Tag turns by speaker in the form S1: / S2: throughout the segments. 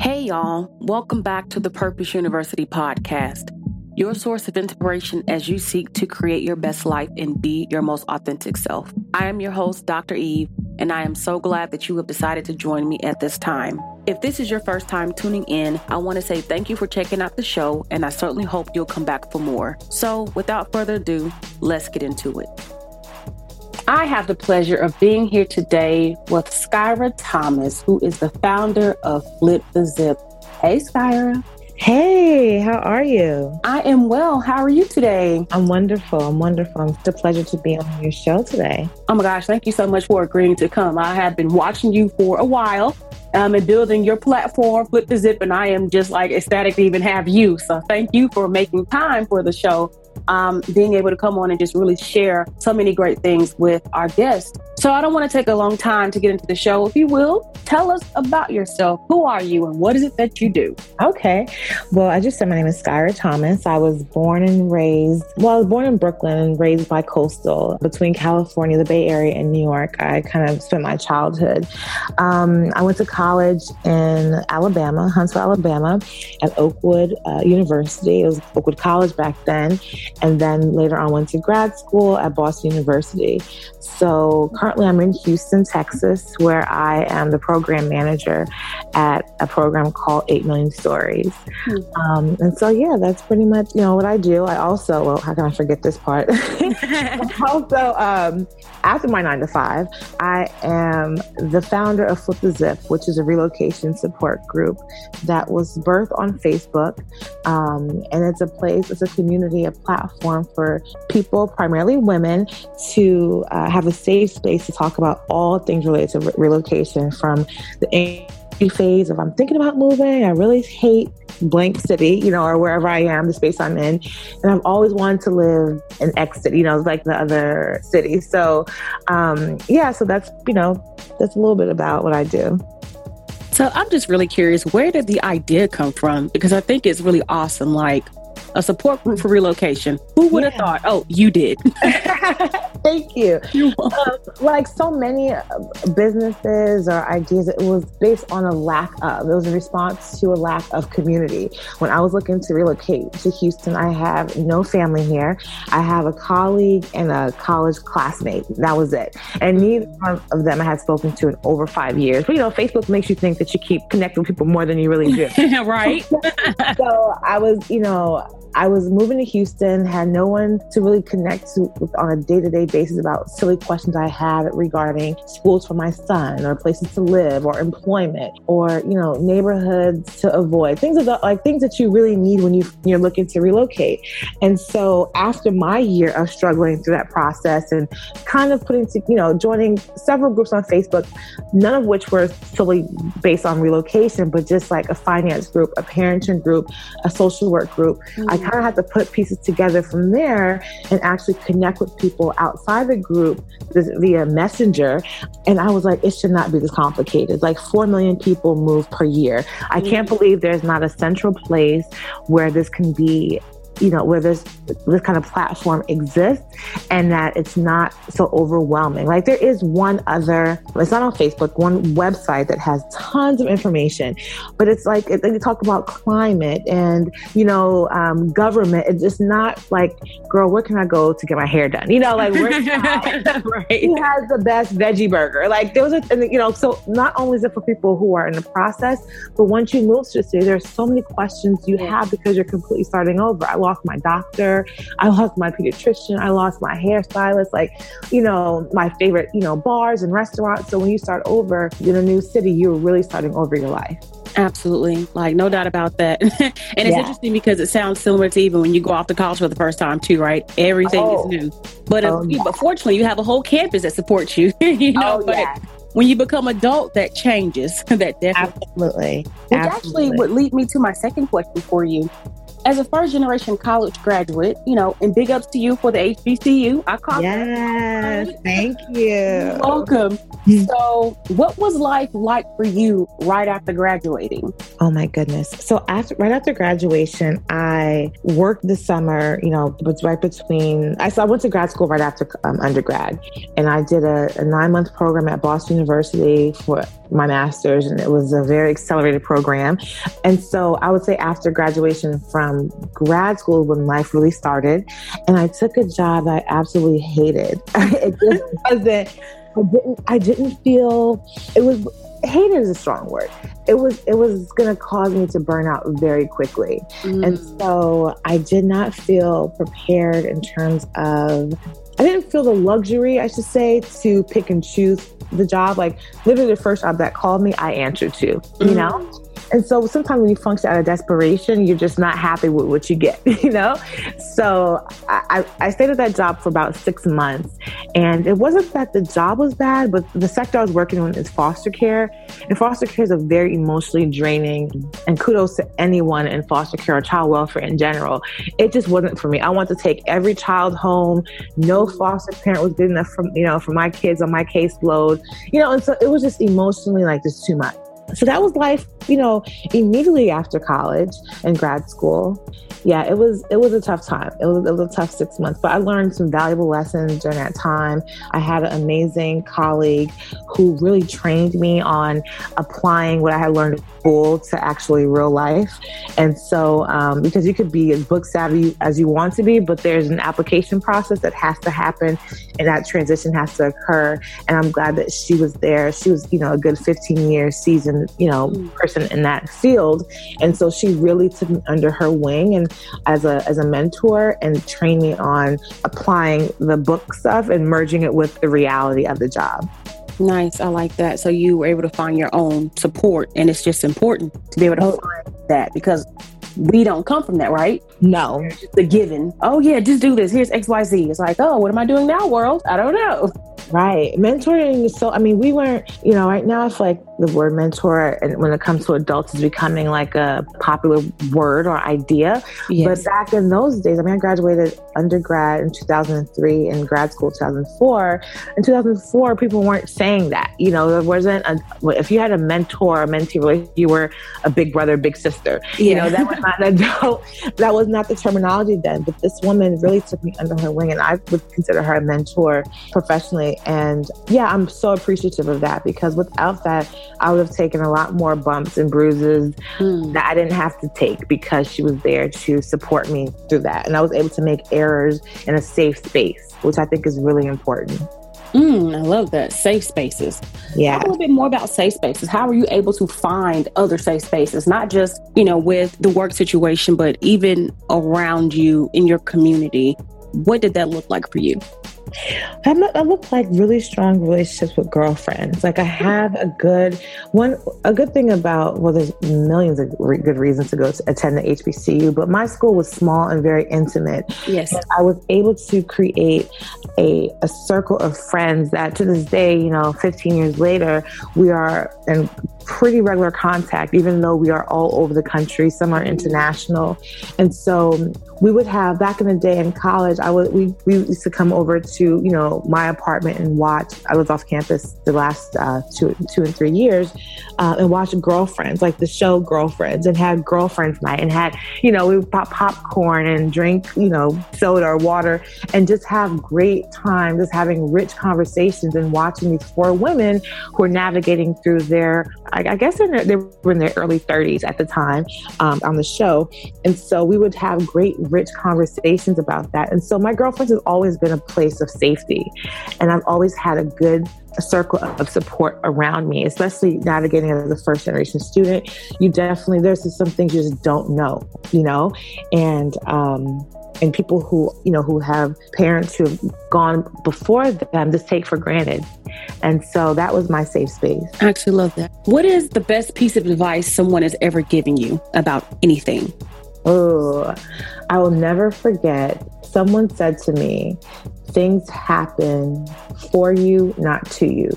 S1: Hey, y'all. Welcome back to the Purpose University podcast, your source of inspiration as you seek to create your best life and be your most authentic self. I am your host, Dr. Eve, and I am so glad that you have decided to join me at this time. If this is your first time tuning in, I want to say thank you for checking out the show, and I certainly hope you'll come back for more. So, without further ado, let's get into it. I have the pleasure of being here today with Skyra Thomas, who is the founder of Flip the Zip. Hey, Skyra.
S2: Hey, how are you?
S1: I am well. How are you today?
S2: I'm wonderful. I'm wonderful. It's a pleasure to be on your show today.
S1: Oh my gosh, thank you so much for agreeing to come. I have been watching you for a while um, and building your platform, Flip the Zip, and I am just like ecstatic to even have you. So thank you for making time for the show um, being able to come on and just really share so many great things with our guests. So I don't want to take a long time to get into the show. If you will, tell us about yourself. Who are you and what is it that you do?
S2: Okay. Well, I just said my name is Skyra Thomas. I was born and raised, well, I was born in Brooklyn and raised by coastal between California, the Bay Area, and New York. I kind of spent my childhood. Um, I went to college in Alabama, Huntsville, Alabama, at Oakwood uh, University. It was Oakwood College back then and then later on went to grad school at Boston University. So currently I'm in Houston, Texas, where I am the program manager at a program called 8 Million Stories. Mm-hmm. Um, and so, yeah, that's pretty much, you know, what I do. I also, well, how can I forget this part? also, um, after my nine to five, I am the founder of Flip the Zip, which is a relocation support group that was birthed on Facebook. Um, and it's a place, it's a community, a platform for people, primarily women, to uh, have a safe space to talk about all things related to re- relocation from the phase of I'm thinking about moving. I really hate blank city, you know, or wherever I am, the space I'm in. And I've always wanted to live in X city, you know, like the other cities. So, um, yeah, so that's, you know, that's a little bit about what I do.
S1: So I'm just really curious, where did the idea come from? Because I think it's really awesome. Like, a support group for relocation. Who would have yeah. thought? Oh, you did.
S2: Thank you. Um, like so many uh, businesses or ideas, it was based on a lack of, it was a response to a lack of community. When I was looking to relocate to Houston, I have no family here. I have a colleague and a college classmate. That was it. And neither one of them I had spoken to in over five years. But you know, Facebook makes you think that you keep connecting with people more than you really do.
S1: right.
S2: so I was, you know, I was moving to Houston, had no one to really connect to on a day to day basis about silly questions I had regarding schools for my son or places to live or employment or, you know, neighborhoods to avoid, things the, like things that you really need when you, you're looking to relocate. And so after my year of struggling through that process and kind of putting to, you know, joining several groups on Facebook, none of which were solely based on relocation, but just like a finance group, a parenting group, a social work group, mm-hmm. I kind of had to put pieces together from there and actually connect with people outside the group via messenger. And i was like it should not be this complicated. Like 4 million people move per year. I can't mm. believe there's not a central place where this can be you know, where this this kind of platform exists and that it's not so overwhelming. Like there is one other, it's not on Facebook, one website that has tons of information, but it's like they talk about climate and you know um, government. It's just not like, girl, where can I go to get my hair done? You know, like where right. who has the best veggie burger? Like there was a, you know, so not only is it for people who are in the process, but once you move to a city, there's so many questions you have because you're completely starting over. I lost my doctor. I lost my pediatrician. I lost my hairstylist. Like, you know, my favorite, you know, bars and restaurants. So when you start over in a new city, you're really starting over your life.
S1: Absolutely. Like, no doubt about that. and it's yeah. interesting because it sounds similar to even when you go off to college for the first time, too, right? Everything oh. is new. But, oh, if, yeah. but fortunately, you have a whole campus that supports you. you oh, know, oh, but yeah. when you become adult, that changes. that definitely.
S2: Absolutely.
S1: Which Absolutely. actually would lead me to my second question for you as a first generation college graduate, you know, and big ups to you for the HBCU. I
S2: call Yes, thank you.
S1: Welcome. Hmm. So, what was life like for you right after graduating?
S2: Oh my goodness. So, after right after graduation, I worked the summer. You know, was right between. I so I went to grad school right after um, undergrad, and I did a, a nine month program at Boston University for my master's, and it was a very accelerated program. And so I would say after graduation from grad school, when life really started, and I took a job I absolutely hated. it just wasn't. I didn't. I didn't feel it was. Hated is a strong word. It was. It was going to cause me to burn out very quickly, mm. and so I did not feel prepared in terms of I didn't feel the luxury, I should say, to pick and choose the job. Like literally the first job that called me, I answered to, you mm-hmm. know? And so sometimes when you function out of desperation, you're just not happy with what you get, you know? So I, I stayed at that job for about six months. And it wasn't that the job was bad, but the sector I was working on is foster care. And foster care is a very emotionally draining, and kudos to anyone in foster care or child welfare in general. It just wasn't for me. I want to take every child home. No foster parent was good enough for, you know, for my kids on my caseload, you know, and so it was just emotionally like just too much. So that was life, you know, immediately after college and grad school. Yeah, it was it was a tough time. It was, it was a tough six months, but I learned some valuable lessons during that time. I had an amazing colleague who really trained me on applying what I had learned in school to actually real life. And so, um, because you could be as book savvy as you want to be, but there's an application process that has to happen and that transition has to occur. And I'm glad that she was there. She was, you know, a good 15 years seasoned, you know, mm. person in that field. And so she really took me under her wing and as a, as a mentor and trained me on applying the book stuff and merging it with the reality of the job.
S1: Nice. I like that. So you were able to find your own support, and it's just important to be able to oh. find that because we don't come from that, right?
S2: No.
S1: The given. Oh, yeah, just do this. Here's XYZ. It's like, oh, what am I doing now, world? I don't know.
S2: Right. Mentoring is so, I mean, we weren't, you know, right now it's like the word mentor, and when it comes to adults, is becoming like a popular word or idea. Yes. But back in those days, I mean, I graduated undergrad in 2003 and grad school 2004. In 2004, people weren't saying that. You know, there wasn't a, if you had a mentor or mentee you were a big brother, big sister. Yeah. You know, that was not an adult, that was not the terminology then. But this woman really took me under her wing, and I would consider her a mentor professionally. And yeah, I'm so appreciative of that because without that, I would have taken a lot more bumps and bruises mm. that I didn't have to take because she was there to support me through that. And I was able to make errors in a safe space, which I think is really important.
S1: Mm, I love that. Safe spaces.
S2: Yeah.
S1: Talk a little bit more about safe spaces. How are you able to find other safe spaces, not just, you know, with the work situation, but even around you in your community? What did that look like for you?
S2: I look like really strong relationships with girlfriends. Like I have a good one. A good thing about well, there's millions of re- good reasons to go to attend the HBCU, but my school was small and very intimate.
S1: Yes,
S2: and I was able to create a a circle of friends that to this day, you know, 15 years later, we are in pretty regular contact, even though we are all over the country. Some are international, and so we would have back in the day in college. I would we we used to come over to you know, my apartment and watch. I was off campus the last uh, two, two and three years, uh, and watch Girlfriends, like the show Girlfriends, and had girlfriends night, and had, you know, we would pop popcorn and drink, you know, soda or water, and just have great time, just having rich conversations and watching these four women who are navigating through their, I, I guess, their, they were in their early 30s at the time um, on the show, and so we would have great, rich conversations about that. And so my girlfriends has always been a place of of safety. And I've always had a good circle of support around me, especially navigating as a first generation student. You definitely, there's some things you just don't know, you know? And, um, and people who you know who have parents who have gone before them just take for granted. And so that was my safe space.
S1: I actually love that. What is the best piece of advice someone has ever given you about anything?
S2: Oh i will never forget. Someone said to me things happen for you, not to you.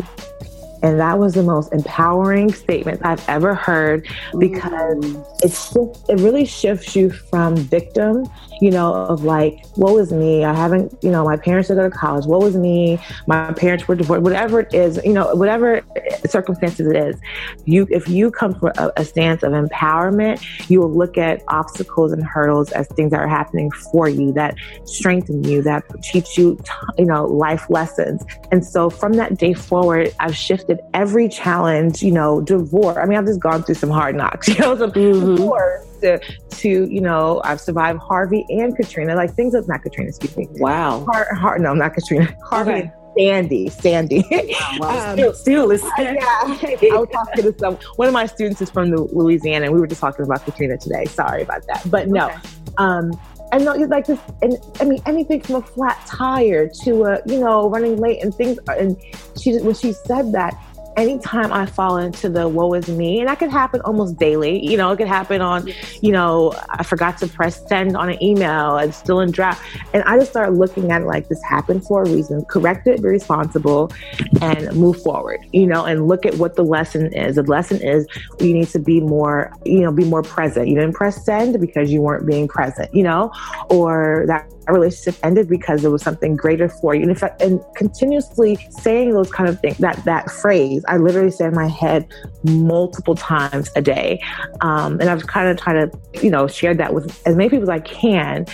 S2: And that was the most empowering statement I've ever heard because mm. it's it really shifts you from victim, you know, of like, what was me? I haven't, you know, my parents didn't go to college. What was me? My parents were divorced. Whatever it is, you know, whatever circumstances it is, you if you come from a, a stance of empowerment, you will look at obstacles and hurdles as things that are happening for you that strengthen you, that teach you, you know, life lessons. And so from that day forward, I've shifted every challenge, you know, divorce. I mean, I've just gone through some hard knocks, you know, some mm-hmm. divorce to, to, you know, I've survived Harvey and Katrina, like things of not Katrina, excuse me.
S1: Wow.
S2: Hard, hard, no, not Katrina. Harvey okay. Sandy, Sandy.
S1: Wow, um, still, still is
S2: yeah. I was talking to some. One of my students is from Louisiana, and we were just talking about Katrina today. Sorry about that, but no. Okay. Um, and no, like this, and I mean anything from a flat tire to a, you know, running late and things. And she, when she said that, anytime I fall into the woe is me, and that could happen almost daily, you know, it could happen on, you know, I forgot to press send on an email, it's still in draft. And I just start looking at it like this happened for a reason, correct it, be responsible, and move forward, you know, and look at what the lesson is. The lesson is you need to be more, you know, be more present. You didn't press send because you weren't being present, you know, or that relationship ended because there was something greater for you. And if I, and continuously saying those kind of things, that that phrase, I literally say in my head multiple times a day. Um, and I've kind of tried to, you know, share that with as many people as I can.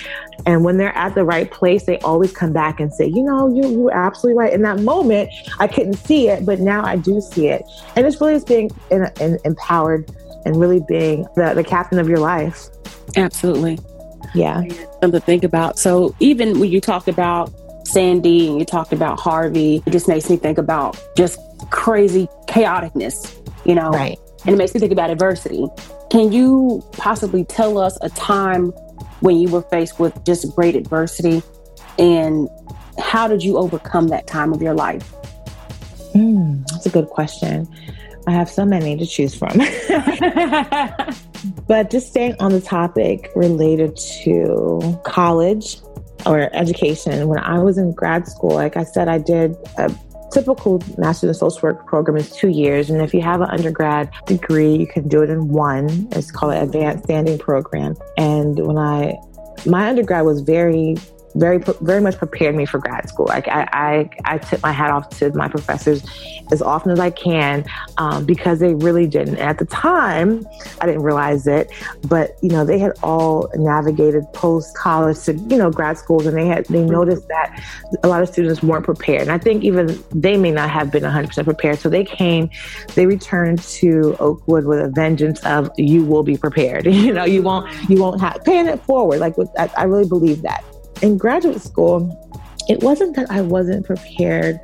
S2: And when they're at the right place, they always come back and say, you know, you you absolutely right. In that moment, I couldn't see it, but now I do see it. And it's really just being in, in, empowered and really being the, the captain of your life.
S1: Absolutely.
S2: Yeah.
S1: Something to think about. So even when you talked about Sandy and you talked about Harvey, it just makes me think about just crazy chaoticness, you know?
S2: Right.
S1: And it makes me think about adversity. Can you possibly tell us a time when you were faced with just great adversity and how did you overcome that time of your life?
S2: Mm, that's a good question. I have so many to choose from. but just staying on the topic related to college or education, when I was in grad school, like I said, I did a typical master's in social work program is two years. And if you have an undergrad degree you can do it in one. It's called an advanced standing program. And when i my undergrad was very very very much prepared me for grad school. Like I I, I tip my hat off to my professors as often as I can um, because they really didn't. And at the time, I didn't realize it, but you know they had all navigated post college to you know grad schools, and they had they noticed that a lot of students weren't prepared. And I think even they may not have been 100 percent prepared. So they came, they returned to Oakwood with a vengeance of you will be prepared. you know you won't you won't have paying it forward. Like I, I really believe that in graduate school, it wasn't that I wasn't prepared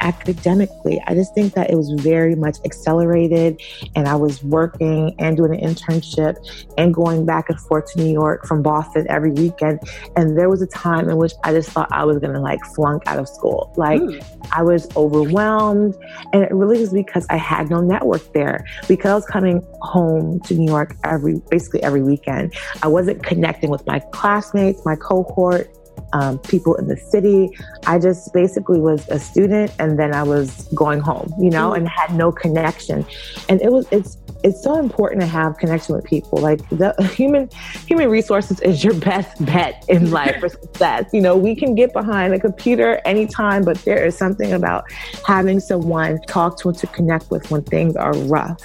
S2: academically. I just think that it was very much accelerated, and I was working and doing an internship and going back and forth to New York from Boston every weekend. And there was a time in which I just thought I was gonna like flunk out of school. Like mm. I was overwhelmed, and it really was because I had no network there. Because I was coming home to New York every basically every weekend, I wasn't connecting with my classmates, my cohort um, people in the city. I just basically was a student and then I was going home, you know, and had no connection. And it was, it's, it's so important to have connection with people. Like the human, human resources is your best bet in life for success. You know, we can get behind a computer anytime, but there is something about having someone talk to and to connect with when things are rough.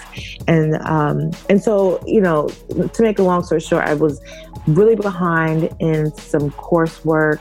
S2: And, um, and so, you know, to make a long story short, I was really behind in some coursework.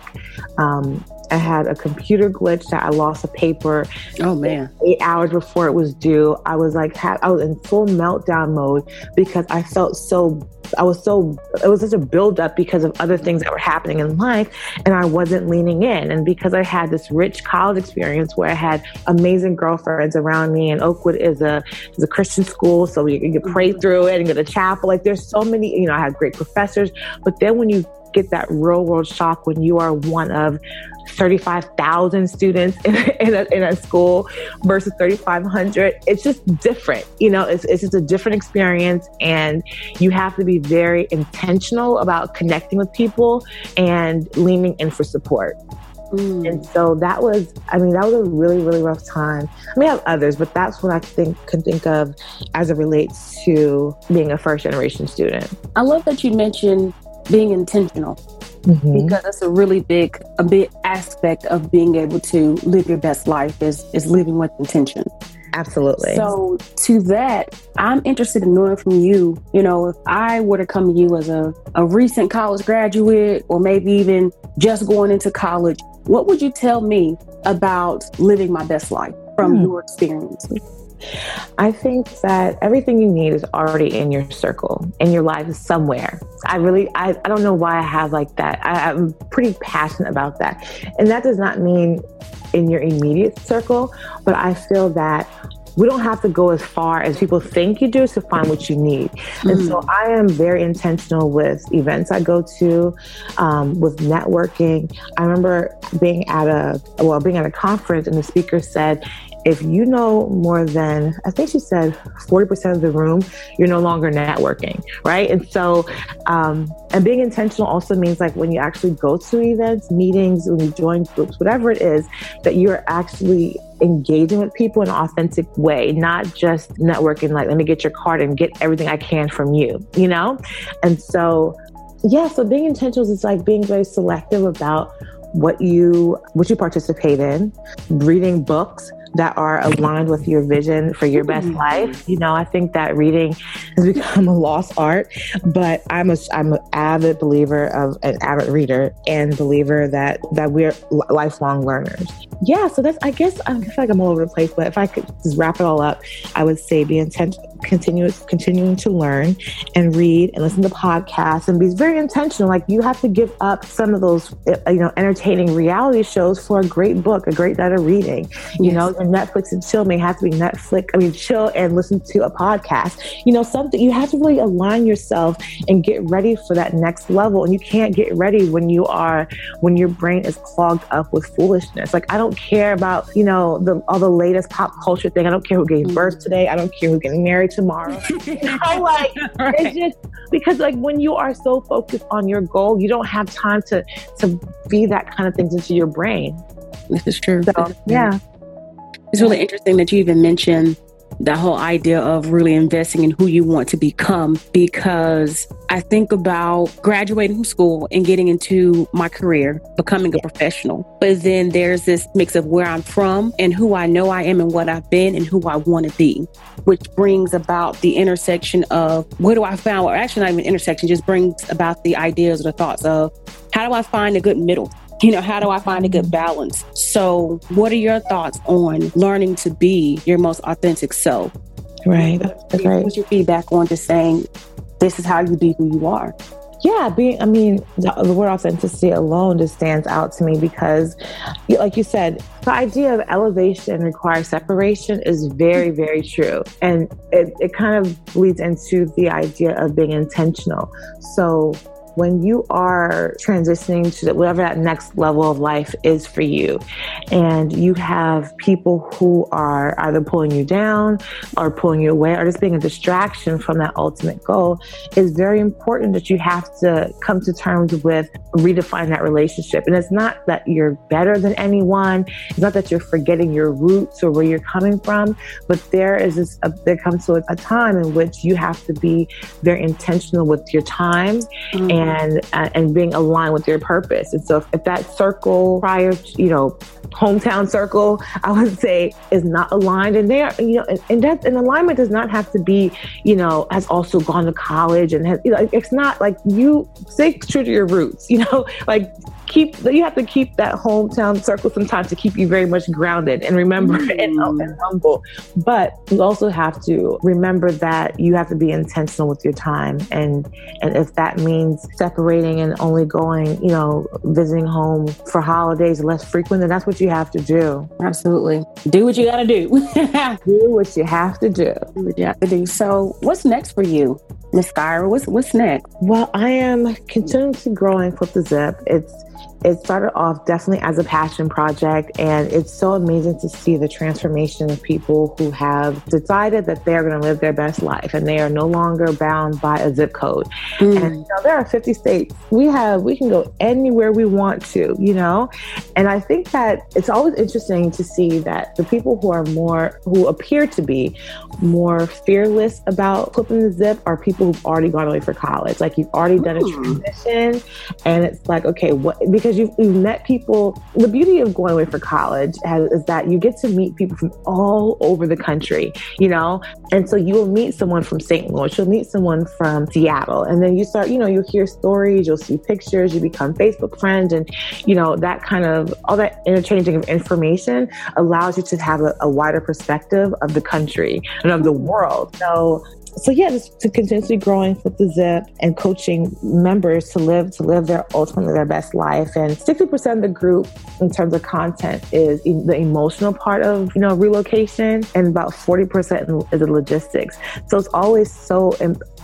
S2: Um, I had a computer glitch that I lost a paper.
S1: Oh man!
S2: Eight hours before it was due, I was like, ha- I was in full meltdown mode because I felt so. I was so. It was such a buildup because of other things that were happening in life, and I wasn't leaning in. And because I had this rich college experience where I had amazing girlfriends around me, and Oakwood is a is a Christian school, so you, you pray mm-hmm. through it and go to chapel. Like there's so many. You know, I had great professors, but then when you get that real world shock when you are one of 35,000 students in, in, a, in a school versus 3,500. It's just different. You know, it's, it's just a different experience. And you have to be very intentional about connecting with people and leaning in for support. Mm. And so that was, I mean, that was a really, really rough time. I may have others, but that's what I think can think of as it relates to being a first generation student.
S1: I love that you mentioned being intentional. Mm-hmm. Because that's a really big, a big aspect of being able to live your best life is is living with intention.
S2: Absolutely.
S1: So, to that, I'm interested in knowing from you, you know, if I were to come to you as a, a recent college graduate or maybe even just going into college, what would you tell me about living my best life from hmm. your experiences?
S2: I think that everything you need is already in your circle, in your life somewhere. I really, I, I don't know why I have like that. I, I'm pretty passionate about that. And that does not mean in your immediate circle, but I feel that we don't have to go as far as people think you do to find what you need. Mm-hmm. And so mm. I am very intentional with events I go to, um, with networking. I remember being at a well, being at a conference, and the speaker said, if you know more than, I think she said 40% of the room, you're no longer networking, right? And so, um, and being intentional also means like when you actually go to events, meetings, when you join groups, whatever it is, that you're actually engaging with people in an authentic way, not just networking, like, let me get your card and get everything I can from you, you know? And so, yeah, so being intentional is like being very selective about what you what you participate in reading books that are aligned with your vision for your best mm-hmm. life. You know, I think that reading has become a lost art, but I'm a I'm an avid believer of an avid reader and believer that that we're lifelong learners. Yeah, so that's I guess I feel like I'm all over the place, but if I could just wrap it all up, I would say be intent continuous continuing to learn and read and listen to podcasts and be very intentional. Like you have to give up some of those you know entertaining reality shows for a great book, a great night of reading. You yes. know, Netflix and chill may have to be Netflix. I mean, chill and listen to a podcast. You know, something you have to really align yourself and get ready for that next level. And you can't get ready when you are when your brain is clogged up with foolishness. Like I don't care about you know the all the latest pop culture thing. I don't care who gave mm-hmm. birth today. I don't care who's getting married tomorrow. you know, like right. it's just because like when you are so focused on your goal, you don't have time to to feed that kind of things into your brain.
S1: This is true.
S2: So, yeah.
S1: It's really interesting that you even mentioned the whole idea of really investing in who you want to become because I think about graduating from school and getting into my career, becoming a professional. But then there's this mix of where I'm from and who I know I am and what I've been and who I want to be, which brings about the intersection of where do I find, or actually not even intersection, just brings about the ideas or the thoughts of how do I find a good middle? You know, how do I find a good balance? So, what are your thoughts on learning to be your most authentic self?
S2: Right. That's
S1: right. What's your feedback on just saying this is how you be who you are?
S2: Yeah, being, I mean, the, the, word authenticity alone just stands out to me because, like you said, the idea of elevation requires separation is very, very true. And it, it kind of leads into the idea of being intentional. So, when you are transitioning to whatever that next level of life is for you, and you have people who are either pulling you down or pulling you away or just being a distraction from that ultimate goal, it's very important that you have to come to terms with redefine that relationship. And it's not that you're better than anyone, it's not that you're forgetting your roots or where you're coming from, but there is this, a, there comes to a time in which you have to be very intentional with your time. Mm-hmm and uh, and being aligned with your purpose. And so if, if that circle prior, to, you know, hometown circle, I would say is not aligned, and they are, you know, and, and that an alignment does not have to be, you know, has also gone to college and has, you know, it's not like you stay true to your roots, you know, like keep you have to keep that hometown circle sometimes to keep you very much grounded and remember mm. and, and, humble but you also have to remember that you have to be intentional with your time and and if that means separating and only going you know visiting home for holidays less frequent then that's what you have to do.
S1: Absolutely. Do what you got to do.
S2: Do what you have to do.
S1: Do what you have to do. So what's next for you Miss Skyra, what's what's next?
S2: Well, I am continuously growing Flip the Zip. It's it started off definitely as a passion project, and it's so amazing to see the transformation of people who have decided that they're going to live their best life and they are no longer bound by a zip code. Mm. And you know, there are 50 states. We have we can go anywhere we want to, you know. And I think that it's always interesting to see that the people who are more who appear to be more fearless about flipping the zip are people who've already gone away for college. Like you've already done a hmm. transition, and it's like, okay, what because because you've, you've met people. The beauty of going away for college has, is that you get to meet people from all over the country, you know? And so you will meet someone from St. Louis, you'll meet someone from Seattle, and then you start, you know, you'll hear stories, you'll see pictures, you become Facebook friends, and, you know, that kind of all that interchanging of information allows you to have a, a wider perspective of the country and of the world. So so yeah, just to continuously growing with the zip and coaching members to live to live their ultimately their best life. And 60% of the group in terms of content is the emotional part of you know relocation, and about 40% is the logistics. So it's always so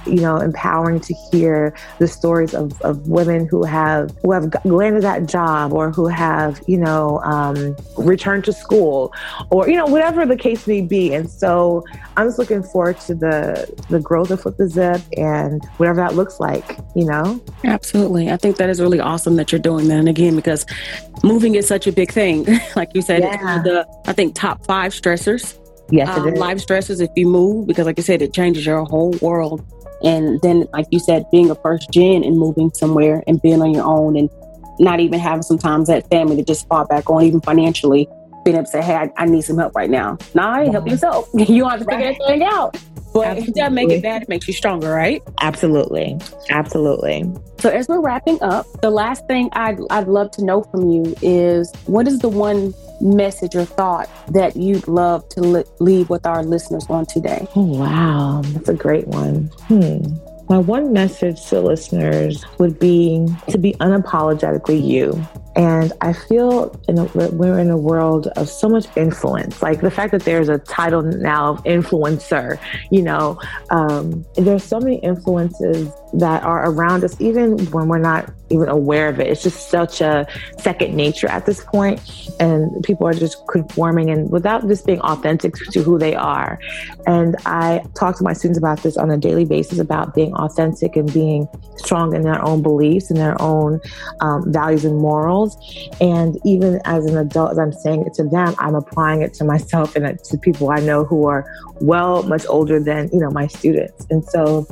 S2: you know, empowering to hear the stories of, of women who have who have landed that job or who have, you know, um, returned to school or, you know, whatever the case may be. And so I'm just looking forward to the the growth of Flip the Zip and whatever that looks like, you know?
S1: Absolutely. I think that is really awesome that you're doing that. And again, because moving is such a big thing. like you said, yeah. the, I think, top five stressors
S2: Yes, um,
S1: life stresses if you move because, like I said, it changes your whole world. And then, like you said, being a first gen and moving somewhere and being on your own and not even having sometimes that family to just fall back on, even financially, being able to say, hey, I, I need some help right now. Nah, yeah. help yourself. you have to figure right. that thing out. But Absolutely. it doesn't make it bad, it makes you stronger, right?
S2: Absolutely. Absolutely.
S1: So as we're wrapping up, the last thing I'd, I'd love to know from you is what is the one message or thought that you'd love to li- leave with our listeners on today?
S2: Oh, wow. That's a great one. Hmm. My one message to listeners would be to be unapologetically you. And I feel in a, we're in a world of so much influence. Like the fact that there's a title now of influencer, you know, um, there's so many influences that are around us, even when we're not even aware of it. It's just such a second nature at this point, and people are just conforming and without just being authentic to who they are. And I talk to my students about this on a daily basis about being authentic and being strong in their own beliefs and their own um, values and morals. And even as an adult, as I'm saying it to them, I'm applying it to myself and to people I know who are well much older than you know my students. And so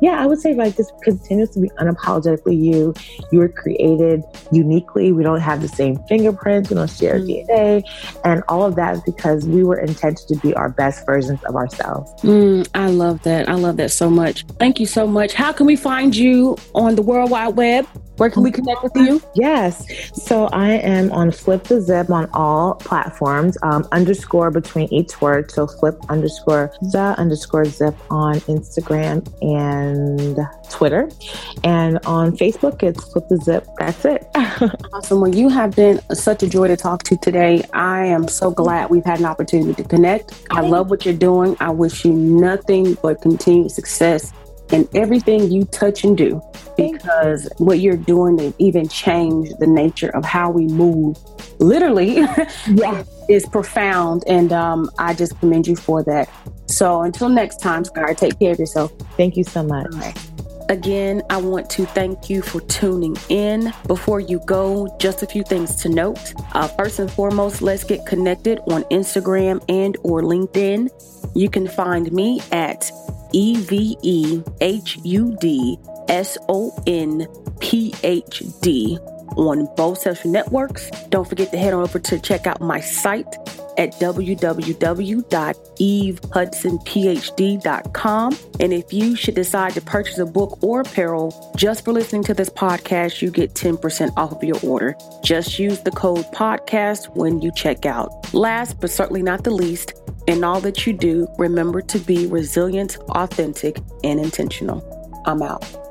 S2: yeah, I would say like just continues to be unapologetically you. You were created uniquely. We don't have the same fingerprints. We don't share mm. DNA, and all of that is because we were intended to be our best versions of ourselves.
S1: Mm, I love that. I love that so much. Thank you so much. How can we find you on the World Wide Web? Where can we connect with you?
S2: Yes. So I am on Flip the Zip on all platforms, um, underscore between each word. So flip underscore the underscore zip on Instagram and Twitter. And on Facebook, it's Flip the Zip. That's it.
S1: awesome. Well, you have been such a joy to talk to today. I am so glad we've had an opportunity to connect. I love what you're doing. I wish you nothing but continued success in everything you touch and do because what you're doing to even change the nature of how we move literally yeah. is profound and um, i just commend you for that so until next time scar take care of yourself
S2: thank you so much
S1: Again, I want to thank you for tuning in. Before you go, just a few things to note. Uh, first and foremost, let's get connected on Instagram and or LinkedIn. You can find me at E V E H U D S O N P H D on both social networks. Don't forget to head on over to check out my site at www.evehudsonphd.com. And if you should decide to purchase a book or apparel just for listening to this podcast, you get 10% off of your order. Just use the code podcast when you check out. Last but certainly not the least, in all that you do, remember to be resilient, authentic, and intentional. I'm out.